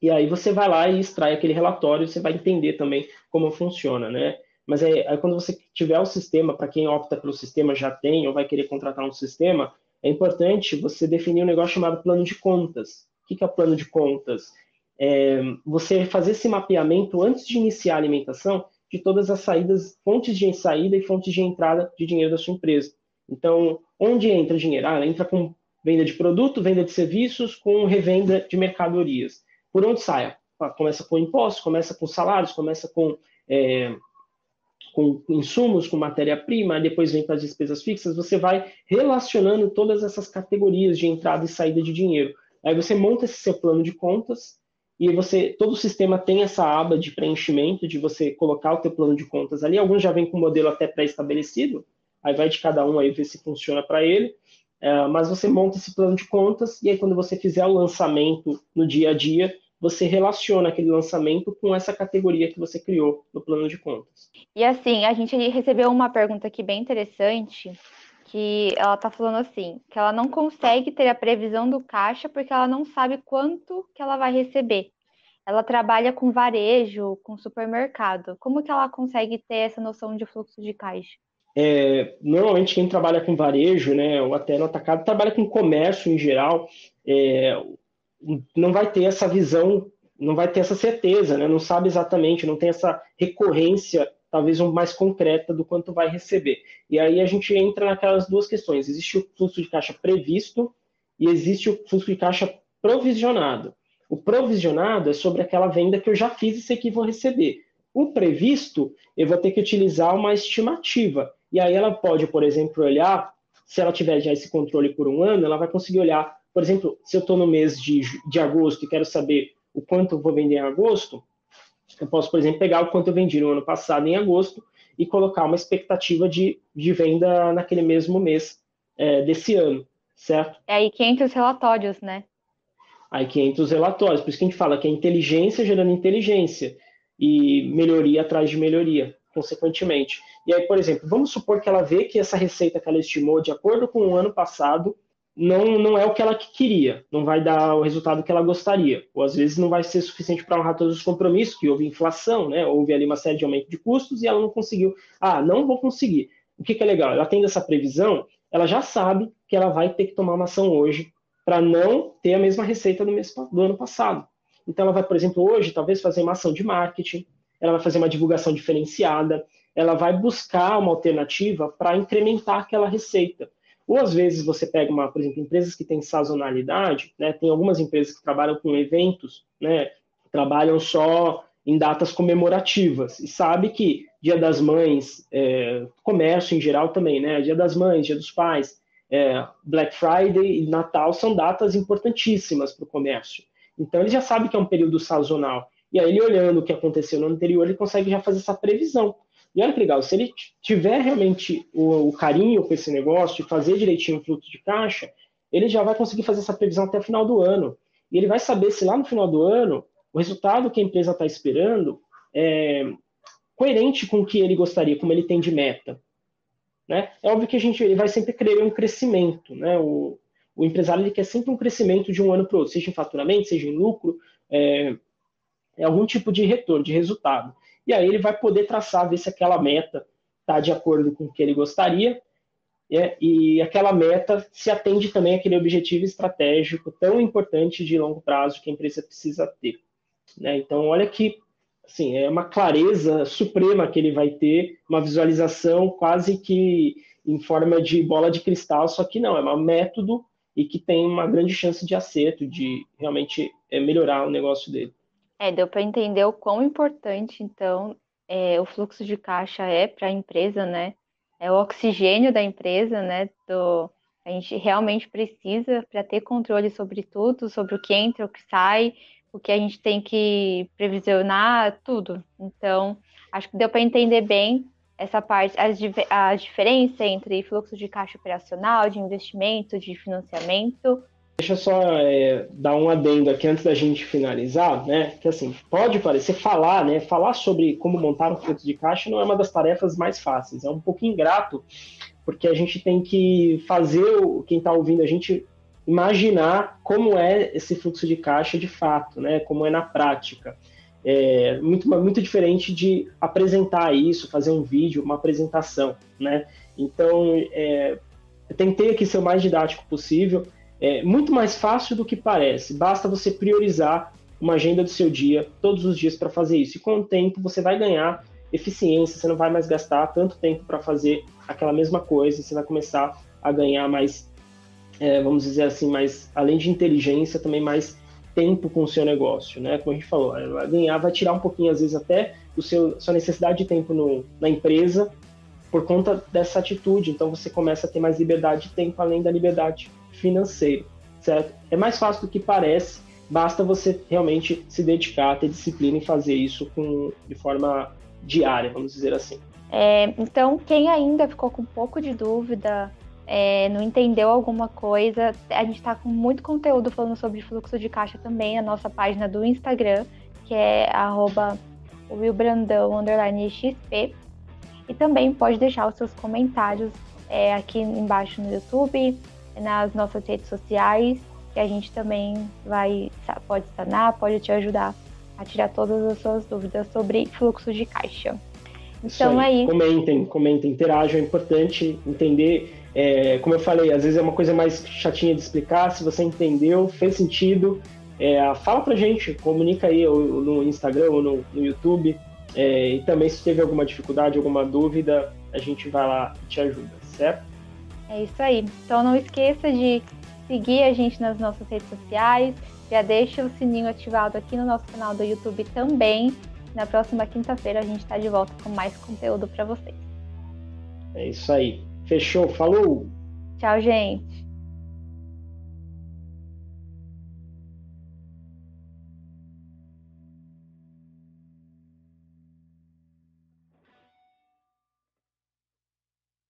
Speaker 2: E aí você vai lá e extrai aquele relatório, você vai entender também como funciona, né? Mas é, é quando você tiver o sistema, para quem opta pelo sistema já tem ou vai querer contratar um sistema, é importante você definir um negócio chamado plano de contas. O que é plano de contas? É você fazer esse mapeamento antes de iniciar a alimentação de todas as saídas, fontes de saída e fontes de entrada de dinheiro da sua empresa. Então, onde entra dinheiro? Ah, entra com venda de produto, venda de serviços, com revenda de mercadorias. Por onde sai? Ah, começa com impostos, começa com salários, começa com é, com insumos, com matéria-prima, depois vem para as despesas fixas, você vai relacionando todas essas categorias de entrada e saída de dinheiro. Aí você monta esse seu plano de contas e você todo o sistema tem essa aba de preenchimento de você colocar o teu plano de contas ali. Alguns já vêm com o modelo até pré-estabelecido, aí vai de cada um aí ver se funciona para ele. É, mas você monta esse plano de contas e aí quando você fizer o lançamento no dia a dia, você relaciona aquele lançamento com essa categoria que você criou no plano de contas.
Speaker 1: E assim, a gente recebeu uma pergunta aqui bem interessante, que ela está falando assim, que ela não consegue ter a previsão do caixa porque ela não sabe quanto que ela vai receber. Ela trabalha com varejo, com supermercado. Como que ela consegue ter essa noção de fluxo de caixa?
Speaker 2: É, normalmente quem trabalha com varejo, né, ou até no atacado, trabalha com comércio em geral. É, não vai ter essa visão, não vai ter essa certeza, né? não sabe exatamente, não tem essa recorrência, talvez mais concreta do quanto vai receber. E aí a gente entra naquelas duas questões: existe o fluxo de caixa previsto e existe o fluxo de caixa provisionado. O provisionado é sobre aquela venda que eu já fiz e sei que vou receber. O previsto, eu vou ter que utilizar uma estimativa. E aí ela pode, por exemplo, olhar, se ela tiver já esse controle por um ano, ela vai conseguir olhar por exemplo, se eu estou no mês de, de agosto e quero saber o quanto eu vou vender em agosto, eu posso, por exemplo, pegar o quanto eu vendi no ano passado em agosto e colocar uma expectativa de, de venda naquele mesmo mês é, desse ano, certo?
Speaker 1: É aí que entra os relatórios, né?
Speaker 2: Aí que entra os relatórios. Por isso que a gente fala que é inteligência gerando inteligência e melhoria atrás de melhoria. consequentemente. E aí, por exemplo, vamos supor que ela vê que essa receita que ela estimou de acordo com o ano passado não, não é o que ela queria, não vai dar o resultado que ela gostaria, ou às vezes não vai ser suficiente para honrar todos os compromissos, que houve inflação, né? houve ali uma série de aumento de custos e ela não conseguiu. Ah, não vou conseguir. O que, que é legal? Ela tendo essa previsão, ela já sabe que ela vai ter que tomar uma ação hoje para não ter a mesma receita do, mês, do ano passado. Então ela vai, por exemplo, hoje talvez fazer uma ação de marketing, ela vai fazer uma divulgação diferenciada, ela vai buscar uma alternativa para incrementar aquela receita. Ou às vezes você pega uma, por exemplo, empresas que têm sazonalidade, né? Tem algumas empresas que trabalham com eventos, né? Trabalham só em datas comemorativas e sabe que Dia das Mães, é, comércio em geral também, né? Dia das Mães, Dia dos Pais, é, Black Friday e Natal são datas importantíssimas para o comércio. Então ele já sabe que é um período sazonal. E aí ele olhando o que aconteceu no anterior, ele consegue já fazer essa previsão. E olha que legal, se ele tiver realmente o, o carinho com esse negócio, de fazer direitinho o fluxo de caixa, ele já vai conseguir fazer essa previsão até o final do ano. E ele vai saber se lá no final do ano o resultado que a empresa está esperando é coerente com o que ele gostaria, como ele tem de meta. Né? É óbvio que a gente ele vai sempre querer um crescimento. Né? O, o empresário ele quer sempre um crescimento de um ano para o outro, seja em faturamento, seja em lucro, é, é algum tipo de retorno, de resultado e aí ele vai poder traçar, ver se aquela meta está de acordo com o que ele gostaria, é, e aquela meta se atende também àquele objetivo estratégico tão importante de longo prazo que a empresa precisa ter. Né? Então, olha que assim, é uma clareza suprema que ele vai ter, uma visualização quase que em forma de bola de cristal, só que não, é um método e que tem uma grande chance de acerto, de realmente é, melhorar o negócio dele.
Speaker 1: É, deu para entender o quão importante, então, é, o fluxo de caixa é para a empresa, né? É o oxigênio da empresa, né? Do, a gente realmente precisa para ter controle sobre tudo, sobre o que entra, o que sai, o que a gente tem que previsionar, tudo. Então, acho que deu para entender bem essa parte, a, a diferença entre fluxo de caixa operacional, de investimento, de financiamento
Speaker 2: Deixa eu só é, dar um adendo aqui antes da gente finalizar, né? Que assim, pode parecer falar, né? Falar sobre como montar um fluxo de caixa não é uma das tarefas mais fáceis. É um pouco ingrato, porque a gente tem que fazer o, quem está ouvindo a gente imaginar como é esse fluxo de caixa de fato, né? Como é na prática. É muito, muito diferente de apresentar isso, fazer um vídeo, uma apresentação, né? Então, é, eu tentei aqui ser o mais didático possível é muito mais fácil do que parece. Basta você priorizar uma agenda do seu dia, todos os dias para fazer isso. E com o tempo você vai ganhar eficiência, você não vai mais gastar tanto tempo para fazer aquela mesma coisa, você vai começar a ganhar mais, é, vamos dizer assim, mais, além de inteligência, também mais tempo com o seu negócio, né? Como a gente falou, vai ganhar, vai tirar um pouquinho, às vezes, até o seu sua necessidade de tempo no, na empresa por conta dessa atitude. Então você começa a ter mais liberdade de tempo, além da liberdade financeiro, certo? É mais fácil do que parece, basta você realmente se dedicar, ter disciplina e fazer isso com, de forma diária, vamos dizer assim.
Speaker 1: É, então, quem ainda ficou com um pouco de dúvida, é, não entendeu alguma coisa, a gente está com muito conteúdo falando sobre fluxo de caixa também, a nossa página do Instagram, que é arroba XP. E também pode deixar os seus comentários é, aqui embaixo no YouTube, nas nossas redes sociais, que a gente também vai pode sanar, pode te ajudar a tirar todas as suas dúvidas sobre fluxo de caixa.
Speaker 2: Então aí. aí. Comentem, comentem, interajam, é importante entender. É, como eu falei, às vezes é uma coisa mais chatinha de explicar. Se você entendeu, fez sentido, é, fala pra gente, comunica aí ou, no Instagram ou no, no YouTube. É, e também se teve alguma dificuldade, alguma dúvida, a gente vai lá e te ajuda, certo?
Speaker 1: É isso aí. Então não esqueça de seguir a gente nas nossas redes sociais. Já deixa o sininho ativado aqui no nosso canal do YouTube também. Na próxima quinta-feira a gente está de volta com mais conteúdo para vocês.
Speaker 2: É isso aí. Fechou. Falou!
Speaker 1: Tchau, gente.